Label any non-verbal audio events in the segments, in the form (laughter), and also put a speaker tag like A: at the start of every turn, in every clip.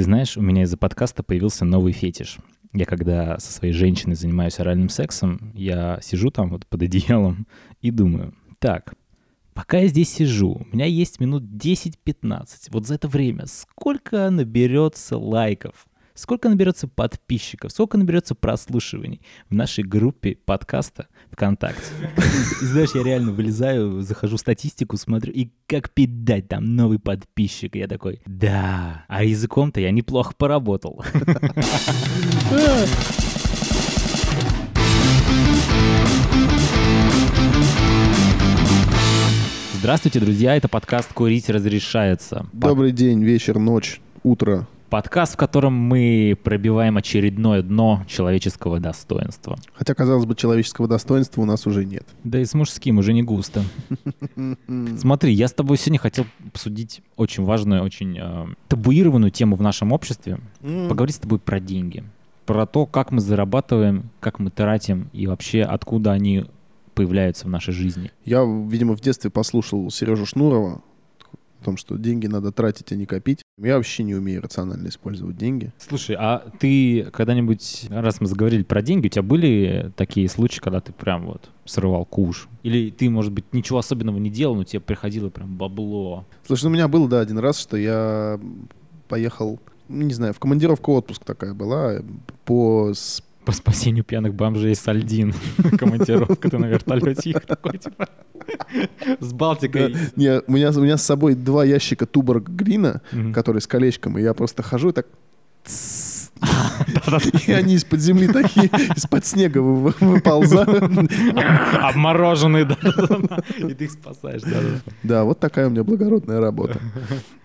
A: Ты знаешь, у меня из-за подкаста появился новый фетиш. Я когда со своей женщиной занимаюсь оральным сексом, я сижу там вот под одеялом и думаю, так, пока я здесь сижу, у меня есть минут 10-15. Вот за это время сколько наберется лайков? Сколько наберется подписчиков, сколько наберется прослушиваний в нашей группе подкаста ВКонтакте. И (laughs) знаешь, я реально вылезаю, захожу в статистику, смотрю, и как пидать там новый подписчик. Я такой, да, а языком-то я неплохо поработал. (laughs) Здравствуйте, друзья, это подкаст «Курить разрешается».
B: Добрый день, вечер, ночь, утро.
A: Подкаст, в котором мы пробиваем очередное дно человеческого достоинства.
B: Хотя, казалось бы, человеческого достоинства у нас уже нет.
A: Да и с мужским уже не густо. (laughs) Смотри, я с тобой сегодня хотел обсудить очень важную, очень э, табуированную тему в нашем обществе. Поговорить с тобой про деньги. Про то, как мы зарабатываем, как мы тратим и вообще откуда они появляются в нашей жизни.
B: Я, видимо, в детстве послушал Сережу Шнурова о том, что деньги надо тратить, а не копить. Я вообще не умею рационально использовать деньги.
A: Слушай, а ты когда-нибудь, раз мы заговорили про деньги, у тебя были такие случаи, когда ты прям вот срывал куш? Или ты, может быть, ничего особенного не делал, но тебе приходило прям бабло?
B: Слушай, ну у меня было, да, один раз, что я поехал, ну, не знаю, в командировку отпуск такая была, по с
A: По спасению пьяных бомжей Сальдин. (laughs) Командировка, ты на вертолете их такой, типа, (laughs) с Балтикой.
B: Не, у меня, у меня с собой два ящика Туборг Грина, который с колечком, и я просто хожу и так... И они из-под земли такие, из-под снега вы- вы- выползают.
A: Обмороженный, да. И ты их спасаешь, да.
B: Да, вот такая у меня благородная работа.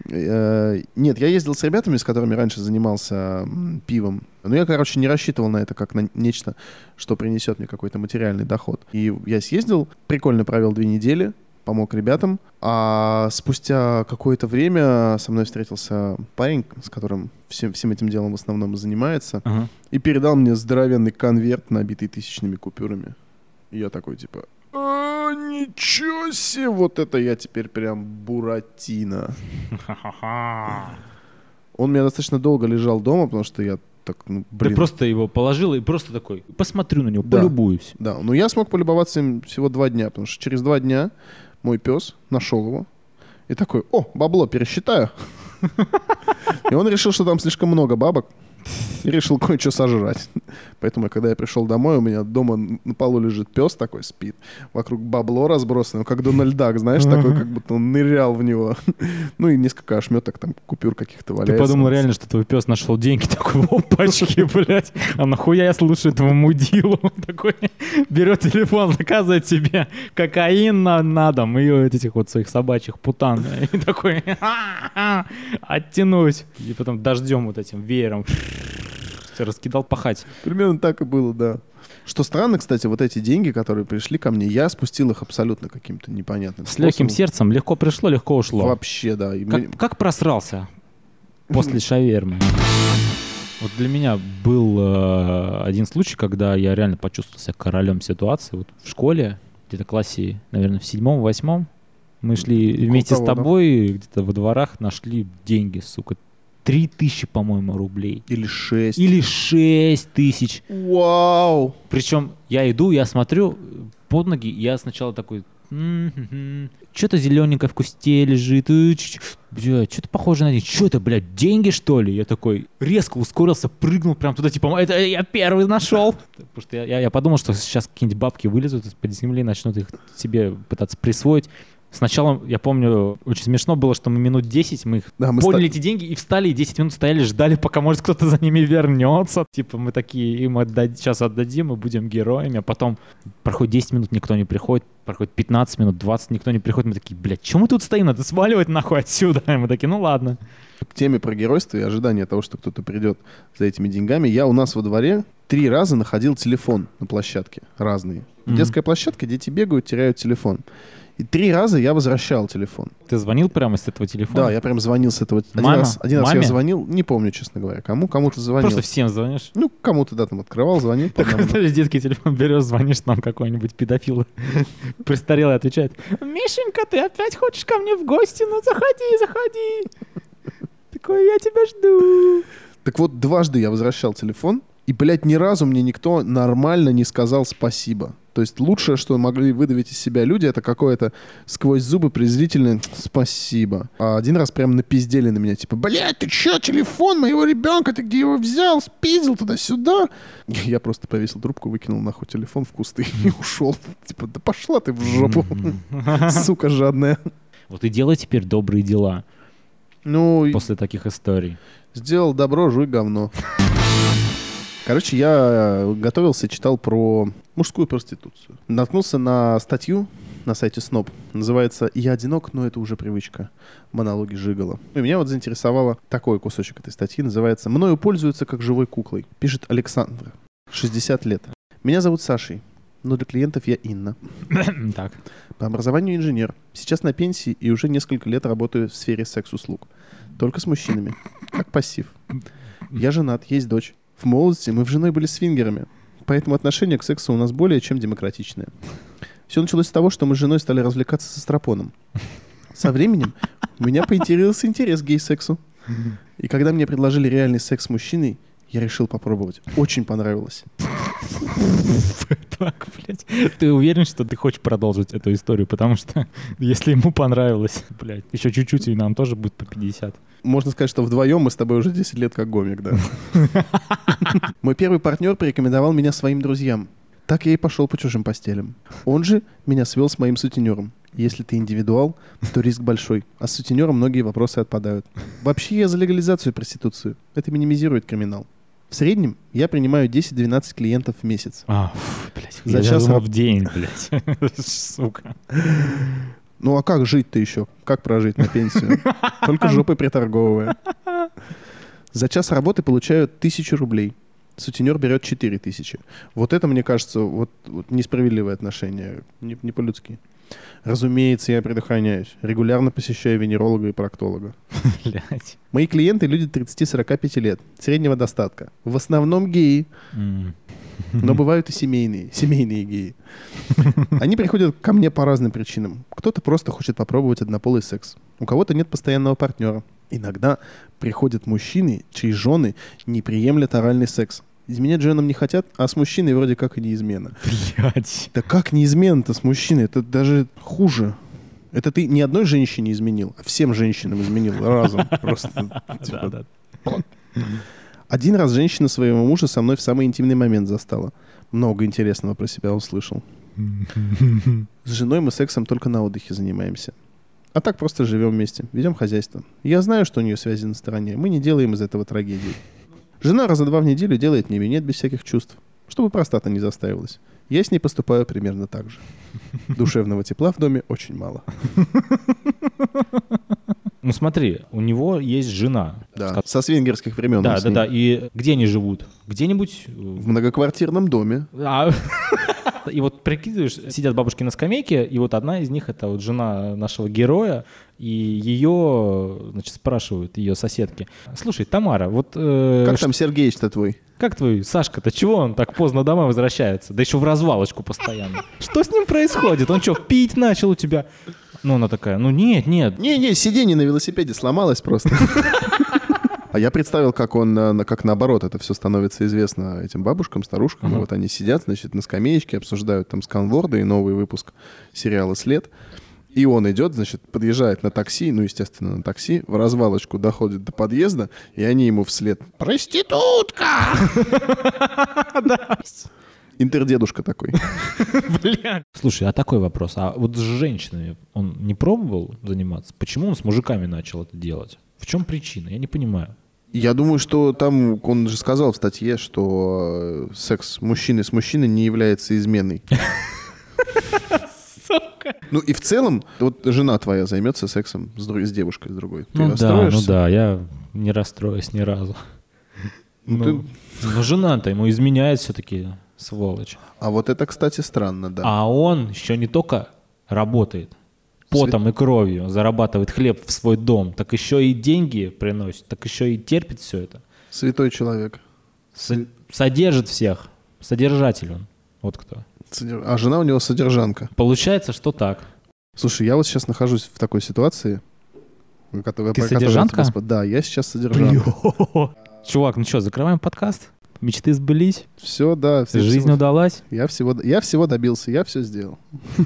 B: Э, Нет, я ездил с ребятами, с которыми раньше занимался пивом. Но я, короче, не рассчитывал на это как на нечто, что принесет мне какой-то материальный доход. И я съездил, прикольно провел две недели, помог ребятам. А спустя какое-то время со мной встретился парень, с которым всем, всем этим делом в основном занимается,
A: Ага.
B: и передал мне здоровенный конверт, набитый тысячными купюрами. И я такой, типа, «А, ничего себе, вот это я теперь прям буратино. Он у меня достаточно долго лежал дома, потому что я так, ну,
A: Ты
B: блин.
A: просто его положил и просто такой, посмотрю на него,
B: Да.
A: полюбуюсь.
B: Да, но я смог полюбоваться им всего два дня, потому что через два дня мой пес нашел его и такой, о, бабло, пересчитаю. (laughs) И он решил, что там слишком много бабок, и (laughs) решил кое-что сожрать. Поэтому, когда я пришел домой, у меня дома на полу лежит пес такой, спит. Вокруг бабло разбросано, как Дональд Дак, знаешь, такой, как будто он нырял в него. (laughs) Ну и несколько ошметок там купюр каких-то
A: Ты
B: валяется.
A: подумал реально, что твой пес нашел деньги, такой, опачки, (laughs) блядь, а нахуя я слушаю этого мудилу? Он Такой, берет телефон, заказывает себе кокаин на, на дом и вот этих вот своих собачьих путан. И такой, оттянуть. И потом дождем вот этим веером раскидал пахать.
B: Примерно так и было, да. Что странно, кстати, вот эти деньги, которые пришли ко мне, я спустил их абсолютно каким-то непонятным
A: С легким сердцем легко пришло, легко ушло.
B: Вообще, да. Мне-
A: Как, просрался после шавермы? Вот для меня был э, один случай, когда я реально почувствовал себя королем ситуации. Вот в школе, где-то классе, наверное, в седьмом, восьмом, мы шли вместе с
B: того, да.
A: тобой где-то во дворах, нашли деньги, сука. Три тысячи, по-моему, рублей.
B: Или шесть.
A: Или шесть тысяч.
B: Вау!
A: Причем я иду, я смотрю под ноги, я сначала такой... Что-то зелененькое в кусте лежит. Бля, что-то похоже на деньги. Что это, блядь, деньги, что ли? Я такой резко ускорился, прыгнул прям туда, типа, это я первый нашел. Потому что я, я- я подумал, что сейчас какие-нибудь бабки вылезут из-под земли, начнут их себе пытаться присвоить. Сначала, я помню, очень смешно было, что мы минут 10, мы их
B: Да, мы
A: подняли
B: ста-
A: эти деньги и встали, и 10 минут стояли, ждали, пока, может, кто-то за ними вернется. Типа, мы такие, им отдать, сейчас отдадим, и будем героями. А потом проходит 10 минут, никто не приходит. Проходит 15 минут, 20, никто не приходит. Мы такие, блядь, чем мы тут стоим? Надо сваливать нахуй отсюда. (laughs) И мы такие, ну ладно.
B: К теме про геройство и ожидание того, что кто-то придет за этими деньгами. Я у нас во дворе три раза находил телефон на площадке. Разные. В
A: Мгм.
B: детской площадке дети бегают, теряют телефон. И три раза я возвращал телефон.
A: Ты звонил прямо с этого телефона?
B: Да, я прям звонил с этого. Один
A: Мама?
B: раз, один раз я
A: Маме?
B: звонил, не помню, честно говоря, кому. Кому-то звонил.
A: Просто всем звонишь.
B: Ну, кому-то, да, там открывал, звонил.
A: Такой,
B: одному.
A: знаешь, детский телефон берешь, звонишь нам какой-нибудь педофил (laughs) престарелый отвечает, Мишенька, ты опять хочешь ко мне в гости? Ну заходи, заходи. (laughs) Такой, я тебя жду.
B: Так вот, дважды я возвращал телефон, и, блядь, ни разу мне никто нормально не сказал спасибо. То есть лучшее, что могли выдавить из себя люди, это какое-то сквозь зубы презрительное «спасибо». А один раз прям напиздели на меня, типа «Блядь, ты чё, телефон моего ребенка, ты где его взял? Спиздил туда-сюда?» (laughs) Я просто повесил трубку, выкинул нахуй телефон в кусты (laughs) и ушел. Типа «Да пошла ты в жопу, (laughs) сука жадная».
A: Вот и делай теперь добрые дела
B: Ну,
A: после таких историй.
B: сделал добро, жуй говно. Короче, я готовился, читал про мужскую проституцию. Наткнулся на статью на сайте СНОП. Называется «Я одинок, но это уже привычка. Монологи Жигала». И меня вот заинтересовало такой кусочек этой статьи. Называется «Мною пользуются как живой куклой». Пишет Александр, 60 лет. Меня зовут Сашей, но для клиентов я Инна. (coughs)
A: Так.
B: По образованию инженер. Сейчас на пенсии и уже несколько лет работаю в сфере секс-услуг. Только с мужчинами. Как пассив. Я женат, есть дочь. В молодости мы в женой были свингерами. Поэтому отношение к сексу у нас более чем демократичное. Все началось с того, что мы с женой стали развлекаться со стропоном. Со временем у меня поинтересовался интерес к гей-сексу. И когда мне предложили реальный секс с мужчиной, я решил попробовать. Очень понравилось.
A: Так, блядь. Ты уверен, что ты хочешь продолжить эту историю? Потому что если ему понравилось, блядь, еще чуть-чуть, и нам тоже будет по 50.
B: Можно сказать, что вдвоем мы с тобой уже 10 лет как гомик, да. (laughs) Мой первый партнер порекомендовал меня своим друзьям. Так я и пошел по чужим постелям. Он же меня свел с моим сутенером. Если ты индивидуал, то риск большой. А с сутенером многие вопросы отпадают. Вообще я за легализацию проституции. Это минимизирует криминал. В среднем я принимаю 10-12 клиентов в месяц.
A: А, фу, блядь.
B: За
A: я
B: час
A: думал, в день, блядь. (laughs) Сука.
B: Ну а как жить-то еще? Как прожить на пенсию? Только жопой приторговывая. За час работы получают тысячу рублей. Сутенер берет четыре тысячи. Вот это, мне кажется, вот, вот несправедливое отношение. Не, не по-людски. Разумеется, я предохраняюсь. Регулярно посещаю венеролога и проктолога. (laughs)
A: Блядь.
B: Мои клиенты люди 30-45 лет, среднего достатка. В основном геи, но (laughs) бывают и семейные, семейные геи. Они приходят ко мне по разным причинам. Кто-то просто хочет попробовать однополый секс. У кого-то нет постоянного партнера. Иногда приходят мужчины, чьи жены не приемлят оральный секс. Изменять женам не хотят, а с мужчиной вроде как и не измена.
A: Блядь.
B: Да как не измена-то с мужчиной? Это даже хуже. Это ты ни одной женщине изменил, а всем женщинам изменил разом. (laughs) Просто типа,
A: Да, да.
B: Один раз женщина своего мужа со мной в самый интимный момент застала. Много интересного про себя услышал. (laughs) С женой мы сексом только на отдыхе занимаемся. А так просто живем вместе, ведем хозяйство. Я знаю, что у нее связи на стороне. Мы не делаем из этого трагедии. Жена раза два в неделю делает мне минет без всяких чувств, чтобы простата не заставилась. Я с ней поступаю примерно так же. Душевного тепла в доме очень мало.
A: Ну смотри, у него есть жена.
B: Да. Со свингерских времен.
A: Да, да, да. И где они живут? Где-нибудь... э,
B: В многоквартирном доме.
A: а, (laughs) И вот прикидываешь, сидят бабушки на скамейке, и вот одна из них это вот жена нашего героя, и ее, значит, спрашивают ее соседки. Слушай, Тамара, вот э,
B: Как там Сергеич-то твой?
A: как твой Сашка-то, чего он так поздно домой возвращается? Да еще в развалочку постоянно. Что с ним происходит? Он что, пить начал у тебя? Ну, она такая, ну нет, нет.
B: Не-не, сиденье на велосипеде сломалось просто. (laughs) А я представил, как он, э, как наоборот, это все становится известно этим бабушкам, старушкам.
A: Ага.
B: вот они сидят, значит, на скамеечке, обсуждают там сканворды и новый выпуск сериала «След». И он идет, значит, подъезжает на такси, ну, естественно, на такси, в развалочку доходит до подъезда, и они ему вслед «Проститутка!» (laughs) Интердедушка такой. (laughs)
A: Бля. Слушай, а такой вопрос. А вот с женщинами он не пробовал заниматься? Почему он с мужиками начал это делать? В чем причина? Я не понимаю.
B: Я думаю, что там он же сказал в статье, что э, секс мужчины с мужчиной не является изменой. Ну и в целом, вот жена твоя займется сексом с, друг- с девушкой, с другой. Ты
A: ну да, ну
B: расстроишься?
A: да, я не расстроюсь ни разу.
B: Ну,
A: Ну,
B: ты-
A: ну, жена-то ему изменяет все-таки, сволочь.
B: А вот это, кстати, странно, да.
A: А он еще не только работает потом и кровью, зарабатывает хлеб в свой дом, так еще и деньги приносит, так еще и терпит все это.
B: Святой человек.
A: Со- содержит всех. Содержатель он. Вот кто.
B: А жена у него содержанка.
A: Получается, что так.
B: Слушай, я вот сейчас нахожусь в такой ситуации, которая,
A: Ты
B: которую
A: содержанка?
B: спо- Да, я сейчас содержанка.
A: Чувак, ну что, закрываем подкаст? Мечты сбылись?
B: Все, да. Все,
A: Жизнь
B: всего-
A: удалась?
B: Я всего, я всего добился, я все сделал.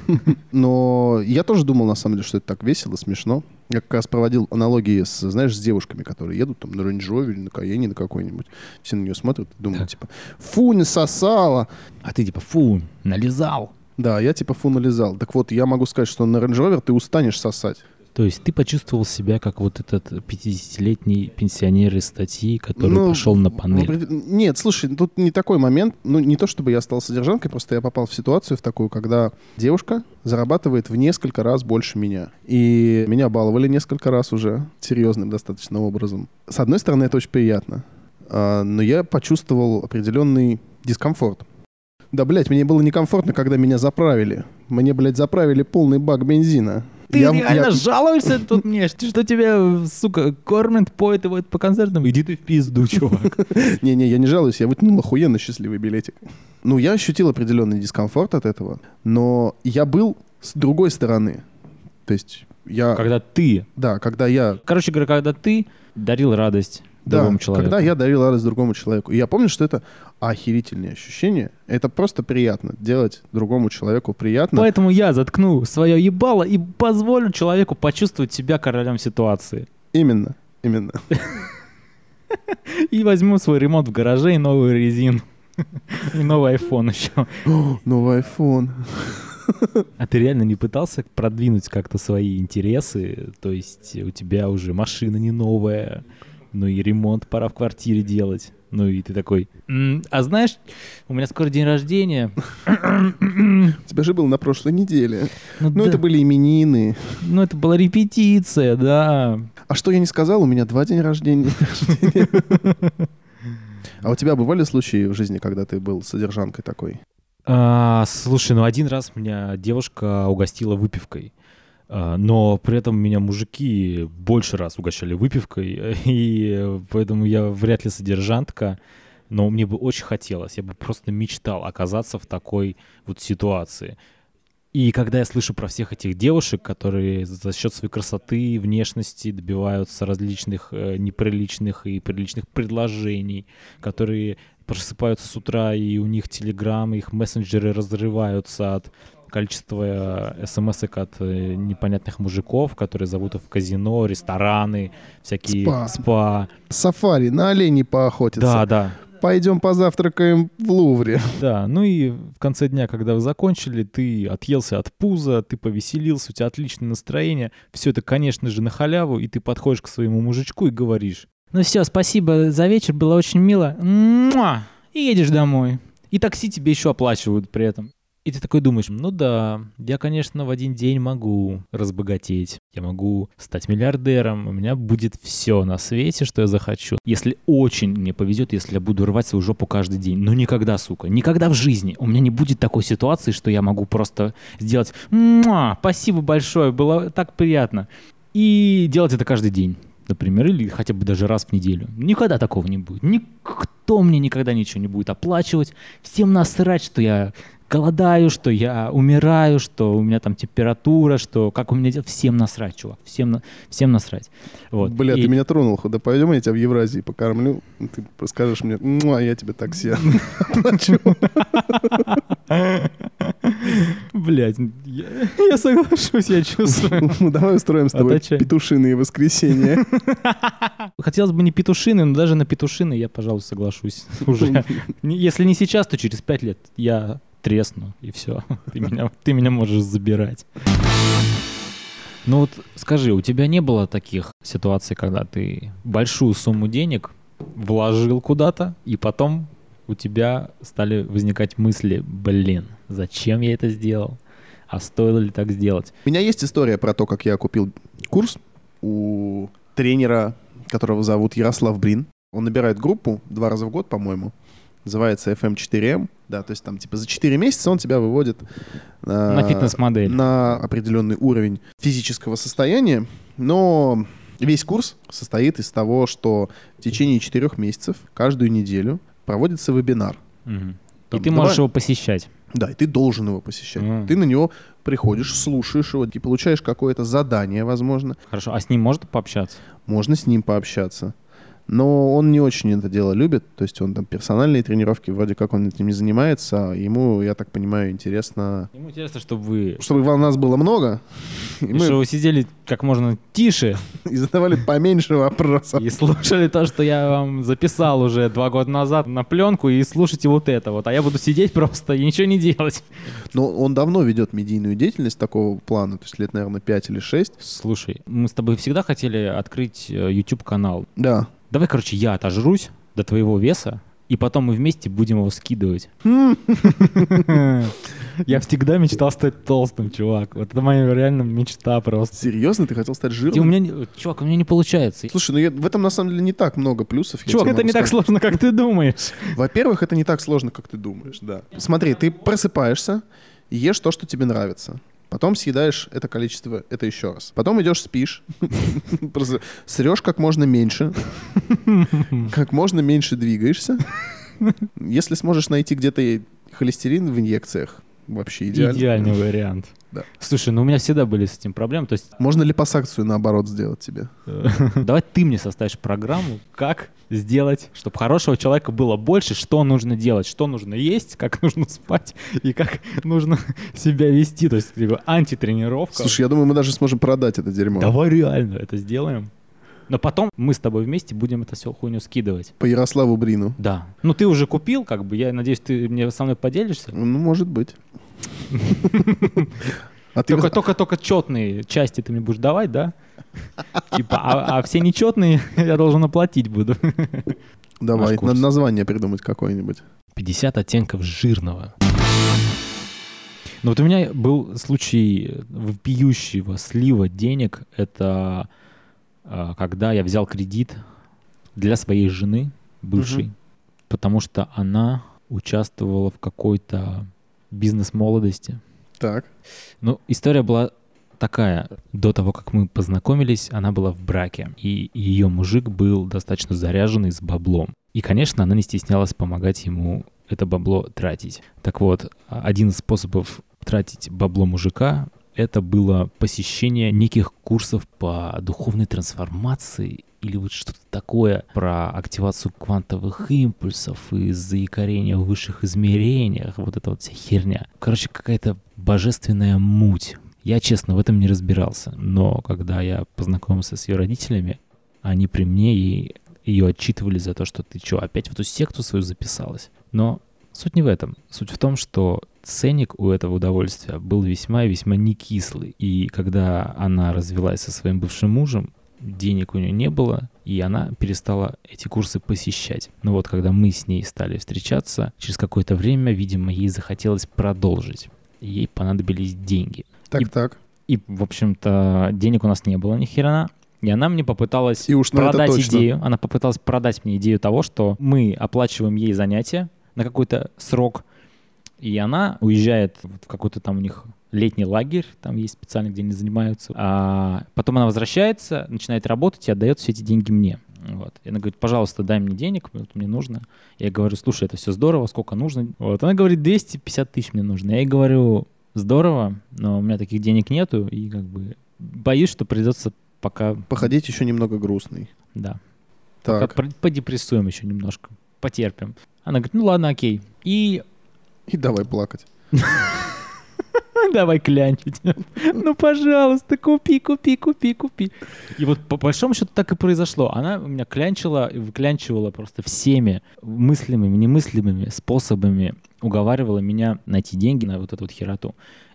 B: (laughs) Но я тоже думал, на самом деле, что это так весело, смешно. Я как раз проводил аналогии с, знаешь, с девушками, которые едут там на Rover или на Каене на какой-нибудь. Все на нее смотрят и думают, типа, фу, не сосала.
A: А ты типа, фу, нализал.
B: Да, я типа фу нализал. Так вот, я могу сказать, что на Range Rover ты устанешь сосать.
A: То есть ты почувствовал себя как вот этот 50-летний пенсионер из статьи, который
B: Ну,
A: пошел на панель.
B: Нет, слушай, тут не такой момент. Ну, не то чтобы я стал содержанкой, просто я попал в ситуацию в такую, когда девушка зарабатывает в несколько раз больше меня. И меня баловали несколько раз уже, серьезным достаточно образом. С одной стороны, это очень приятно. А, но я почувствовал определенный дискомфорт. Да, блядь, мне было некомфортно, когда меня заправили. Мне, блядь, заправили полный бак бензина.
A: Ты
B: Я-
A: реально
B: я-
A: жалуешься тут мне? Что тебя, сука, кормят, поют и водят по концертам? Иди ты в пизду, чувак. (laughs)
B: Не-не, я не жалуюсь, я вытянул охуенно счастливый билетик. Ну, я ощутил определенный дискомфорт от этого, но я был с другой стороны. То есть я...
A: Когда ты,
B: Да, когда я...
A: короче говоря, когда ты дарил радость
B: Да,
A: другому человеку.
B: когда я дарил радость другому человеку. И я помню, что это охерительные ощущения. Это просто приятно. Делать другому человеку приятно.
A: Поэтому я заткну свое ебало и позволю человеку почувствовать себя королем ситуации.
B: Именно, именно. (laughs)
A: И возьму свой ремонт в гараже и новую резину. (laughs) И новый iPhone еще.
B: Новый iPhone. (laughs)
A: А ты реально не пытался продвинуть как-то свои интересы? То есть у тебя уже машина не новая, ну и ремонт пора в квартире делать. Ну и ты такой, «М, а знаешь, у меня скоро день рождения.
B: У (coughs) тебя же был на прошлой неделе.
A: Ну,
B: Ну,
A: да,
B: это были именины.
A: ну это была репетиция, да.
B: А что я не сказал? У меня два дня рождения. (laughs) А у тебя бывали случаи в жизни, когда ты был содержанкой такой?
A: А, слушай, ну один раз меня девушка угостила выпивкой. А, Но при этом меня мужики больше раз угощали выпивкой, (laughs) и поэтому я вряд ли содержантка. Но мне бы очень хотелось, я бы просто мечтал оказаться в такой вот ситуации. И когда я слышу про всех этих девушек, которые за счет своей красоты, внешности добиваются различных э, неприличных и приличных предложений, которые просыпаются с утра, и у них телеграммы, их мессенджеры разрываются от количества смс от э, непонятных мужиков, которые зовут в казино, рестораны, всякие
B: Спа.
A: спа.
B: Сафари, на оленей поохотиться.
A: Да, да.
B: Пойдем позавтракаем в Лувре.
A: Да, ну и в конце дня, когда вы закончили, ты отъелся от пуза, ты повеселился, у тебя отличное настроение. Все это, конечно же, на халяву, и ты подходишь к своему мужичку и говоришь. Ну все, спасибо за вечер, было очень мило. Муа! И едешь домой. И такси тебе еще оплачивают при этом. И ты такой думаешь, ну да, я, конечно, в один день могу разбогатеть. Я могу стать миллиардером. У меня будет все на свете, что я захочу. Если очень мне повезет, если я буду рвать свою жопу каждый день. Но никогда, сука, никогда в жизни у меня не будет такой ситуации, что я могу просто сделать «Муа! спасибо большое, было так приятно. И делать это каждый день. Например, или хотя бы даже раз в неделю. Никогда такого не будет. Никто мне никогда ничего не будет оплачивать. Всем насрать, что я голодаю, что я умираю, что у меня там температура, что как у меня. Всем насрать, чувак. Всем, на- всем насрать. Вот.
B: Бля,
A: И-
B: ты меня тронул. Да пойдем, я тебя в Евразии покормлю. Ты скажешь мне, ну, а я тебе такси.
A: Блядь, я, соглашусь, я чувствую.
B: Ну, Давай устроим с тобой петушиные воскресенья.
A: Хотелось бы не петушины, но даже на петушины я, пожалуй, соглашусь. Уже. (laughs) Если не сейчас, то через пять лет я тресну, и все. (laughs) Ты меня, ты меня можешь забирать. Ну вот скажи, у тебя не было таких ситуаций, когда ты большую сумму денег вложил куда-то, и потом у тебя стали возникать мысли, блин, зачем я это сделал? А стоило ли так сделать?
B: У меня есть история про то, как я купил курс у тренера, которого зовут Ярослав Брин. Он набирает группу два раза в год, по-моему. Называется FM4M. Да, то есть там типа за 4 месяца он тебя выводит э,
A: На фитнес-модель.
B: на определенный уровень физического состояния. Но весь курс состоит из того, что в течение 4 месяцев каждую неделю проводится вебинар.
A: И
B: Там
A: ты
B: давай-
A: можешь его посещать.
B: Да, и ты должен его посещать.
A: М.
B: Ты на него приходишь, слушаешь его, и получаешь какое-то задание, возможно.
A: Хорошо, а с ним можно пообщаться?
B: Можно с ним пообщаться. Но он не очень это дело любит, то есть он там персональные тренировки, вроде как он этим не занимается, а ему, я так понимаю, интересно...
A: Ему интересно, чтобы вы...
B: Чтобы нас было много, и
A: И
B: мы
A: что вы сидели как можно тише (laughs)
B: и задавали поменьше вопросов. (laughs)
A: и слушали то, что я вам записал уже два года назад на пленку, и слушайте вот это вот. А я буду сидеть просто и ничего не делать.
B: Но он давно ведет медийную деятельность такого плана, то есть лет, наверное, 5 или 6.
A: Слушай, мы с тобой всегда хотели открыть э, YouTube-канал.
B: Да.
A: Давай, короче, я отожрусь до твоего веса, и потом мы вместе будем его скидывать. Я всегда мечтал стать толстым, чувак. Вот это моя реально мечта просто.
B: Серьезно, ты хотел стать
A: И у
B: жирным?
A: меня, не- чувак, у меня не получается.
B: Слушай, ну я- в этом на самом деле не так много плюсов.
A: Чувак, это не так
B: сказать.
A: сложно, как ты думаешь.
B: Во-первых, это не так сложно, как ты думаешь, да. Смотри, ты просыпаешься, и ешь то, что тебе нравится. Потом съедаешь это количество, это еще раз. Потом идешь спишь, (laughs) срешь как можно меньше, (laughs) как можно меньше двигаешься. Если сможешь найти где-то холестерин в инъекциях, вообще идеально.
A: Идеальный (laughs) вариант.
B: Да.
A: Слушай, ну у меня всегда были с этим проблемы. То есть
B: Можно липосакцию наоборот сделать тебе? (laughs)
A: давай ты мне составишь программу, как сделать, чтобы хорошего человека было больше, что нужно делать, что нужно есть, как (laughs) нужно спать и как нужно себя вести. То есть типа, антитренировка.
B: Слушай, я думаю, мы даже сможем продать это дерьмо.
A: Давай реально это сделаем. Но потом мы с тобой вместе будем это все хуйню скидывать.
B: По Ярославу Брину.
A: Да. Ну ты уже купил, как бы, я надеюсь, ты мне со мной поделишься.
B: Ну, может быть. (laughs) А ты
A: Только, только, только четные части ты мне будешь давать, да? (laughs) Типа, а, а все нечетные (laughs) я должен оплатить буду.
B: давай, надо название придумать какое-нибудь.
A: 50 оттенков жирного. Ну вот у меня был случай вопиющего слива денег. Это когда я взял кредит для своей жены, бывшей,
B: Мгм.
A: потому что она участвовала в какой-то бизнес-молодости.
B: Так.
A: Ну, история была такая. До того, как мы познакомились, она была в браке. И ее мужик был достаточно заряженный с баблом. И, конечно, она не стеснялась помогать ему это бабло тратить. Так вот, один из способов тратить бабло мужика это было посещение неких курсов по духовной трансформации или вот что-то такое про активацию квантовых импульсов и заикарение в высших измерениях, вот эта вот вся херня. Короче, какая-то божественная муть. Я, честно, в этом не разбирался, но когда я познакомился с ее родителями, они при мне и ее отчитывали за то, что ты что, опять в эту секту свою записалась? Но суть не в этом. Суть в том, что ценник у этого удовольствия был весьма и весьма не кислый. И когда она развелась со своим бывшим мужем, денег у нее не было, и она перестала эти курсы посещать. Но вот когда мы с ней стали встречаться, через какое-то время, видимо, ей захотелось продолжить. Ей понадобились деньги.
B: Так,
A: И-
B: так.
A: И, в общем-то, денег у нас не было ни хера. И она мне попыталась
B: И уж это
A: продать идею. Она попыталась продать мне идею того, что мы оплачиваем ей занятия на какой-то срок, и она уезжает в какой-то там у них летний лагерь, там есть специально, где они занимаются. А потом она возвращается, начинает работать и отдает все эти деньги мне. Вот. И она говорит, пожалуйста, дай мне денег, мне нужно. Я говорю, слушай, это все здорово, сколько нужно? Вот. Она говорит, 250 тысяч мне нужно. Я ей говорю, здорово, но у меня таких денег нету, и как бы боюсь, что придется пока,
B: Походить еще немного грустный.
A: да, пока
B: Так.
A: пр- подепрессуем еще немножко, потерпим. Она говорит, ну ладно, окей. И
B: И давай плакать. (laughs)
A: давай клянчить. (laughs) Ну, пожалуйста, купи, купи, купи, купи. И вот по большому счету так и произошло. Она у меня клянчила и выклянчивала просто всеми мыслимыми, немыслимыми способами уговаривала меня найти деньги на вот эту вот хероту.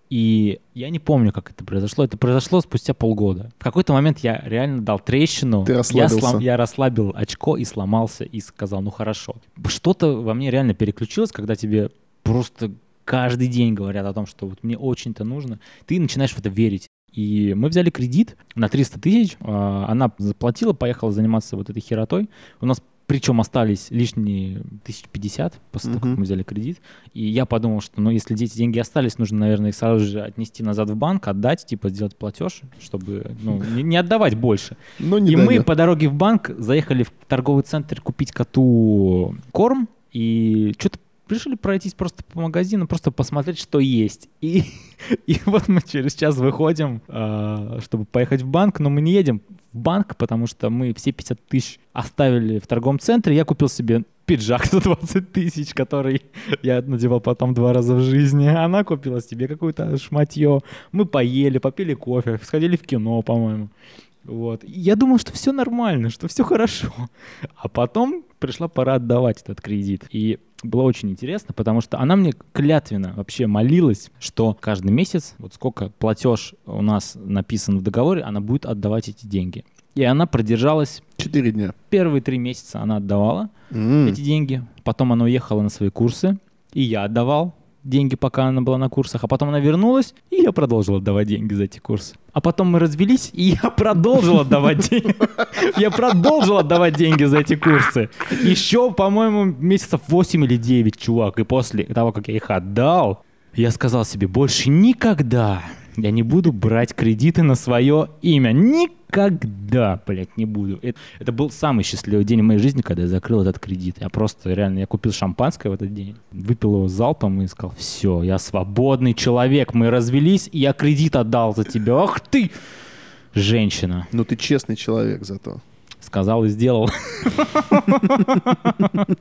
A: И я не помню, как это произошло. Это произошло спустя полгода. В какой-то момент я реально дал трещину.
B: Ты
A: я,
B: расслабился.
A: я расслабил очко и сломался, и сказал, ну хорошо. Что-то во мне реально переключилось, когда тебе просто каждый день говорят о том, что вот мне очень-то нужно. Ты начинаешь в это верить. И мы взяли кредит на 300 тысяч. а, Она заплатила, поехала заниматься вот этой херотой. У нас причем остались лишние 1050 после того,
B: Мгм.
A: как мы взяли кредит. И я подумал, что ну, если эти деньги остались, нужно, наверное, их сразу же отнести назад в банк, отдать, типа сделать платеж, чтобы ну, не, не отдавать больше.
B: Ну, не
A: И мы по дороге в банк заехали в торговый центр купить коту корм. И что-то решили пройтись просто по магазину, просто посмотреть, что есть. И, (laughs) и вот мы через час выходим, э, чтобы поехать в банк, но мы не едем в банк, потому что мы все 50 тысяч оставили в торговом центре. Я купил себе пиджак за 20 тысяч, который я надевал потом два раза в жизни. Она купила себе какое-то шматье. Мы поели, попили кофе, сходили в кино, по-моему. Вот. Я думал, что все нормально, что все хорошо. А потом пришла пора отдавать этот кредит. И было очень интересно, потому что она мне клятвенно вообще молилась, что каждый месяц, вот сколько платеж у нас написан в договоре, она будет отдавать эти деньги. И она продержалась
B: Четыре дня.
A: первые три месяца, она отдавала
B: М.
A: эти деньги. Потом она уехала на свои курсы, и я отдавал деньги, пока она была на курсах. А потом она вернулась, и я продолжил отдавать деньги за эти курсы. А потом мы развелись, и я продолжил отдавать деньги. Я продолжил отдавать деньги за эти курсы. Еще, по-моему, месяцев 8 или 9, чувак. И после того, как я их отдал, я сказал себе, больше никогда я не буду брать кредиты на свое имя. Никогда, блядь, не буду. Это, это был самый счастливый день в моей жизни, когда я закрыл этот кредит. Я просто реально, я купил шампанское в этот день, выпил его залпом и сказал, все, я свободный человек, мы развелись, и я кредит отдал за тебя. Ах ты, женщина.
B: Ну ты честный человек зато.
A: Сказал и сделал.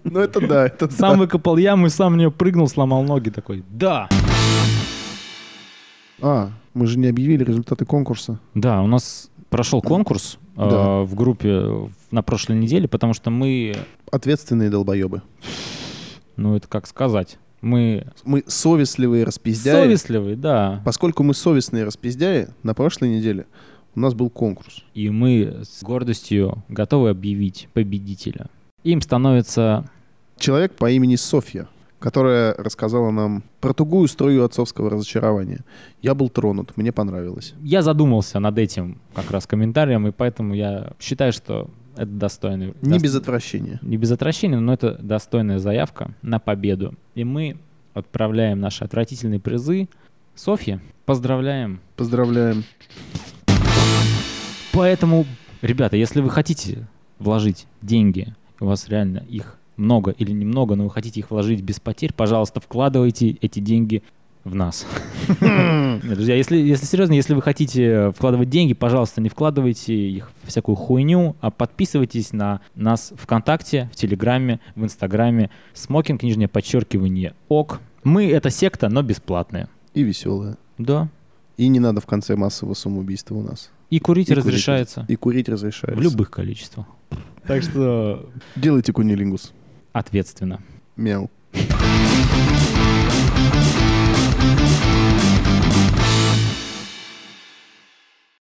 B: Ну это да, это да.
A: Сам выкопал яму и сам в нее прыгнул, сломал ноги такой. Да.
B: А, мы же не объявили результаты конкурса.
A: Да, у нас прошел конкурс э,
B: Да.
A: в группе на прошлой неделе, потому что мы,
B: Ответственные долбоебы.
A: ну это как сказать, мы
B: Мы совестливые распиздяи.
A: совестливые, да,
B: Поскольку мы совестные распиздяи, на прошлой неделе у нас был конкурс.
A: и мы с гордостью готовы объявить победителя. Им становится
B: Человек по имени Софья, которая рассказала нам про тугую струю отцовского разочарования. Я был тронут, мне понравилось.
A: Я задумался над этим как раз комментарием, и поэтому я считаю, что это достойный...
B: Не
A: дос-
B: без отвращения.
A: не без отвращения, но это достойная заявка на победу. И мы отправляем наши отвратительные призы Софье. Поздравляем.
B: Поздравляем.
A: Поэтому, ребята, если вы хотите вложить деньги, у вас реально их много или немного, но вы хотите их вложить без потерь, пожалуйста, вкладывайте эти деньги в нас. Нет, Друзья, если, если серьезно, если вы хотите вкладывать деньги, пожалуйста, не вкладывайте их в всякую хуйню, а подписывайтесь на нас ВКонтакте, в Телеграме, в Инстаграме. Смокинг, нижнее подчеркивание, ок. Мы это секта, но бесплатная.
B: И веселая.
A: Да.
B: И не надо в конце массового самоубийства у нас.
A: И курить
B: И курить
A: разрешается
B: И курить разрешается.
A: в любых количествах. Так что
B: Делайте кунилингус.
A: Ответственно.
B: Мяу.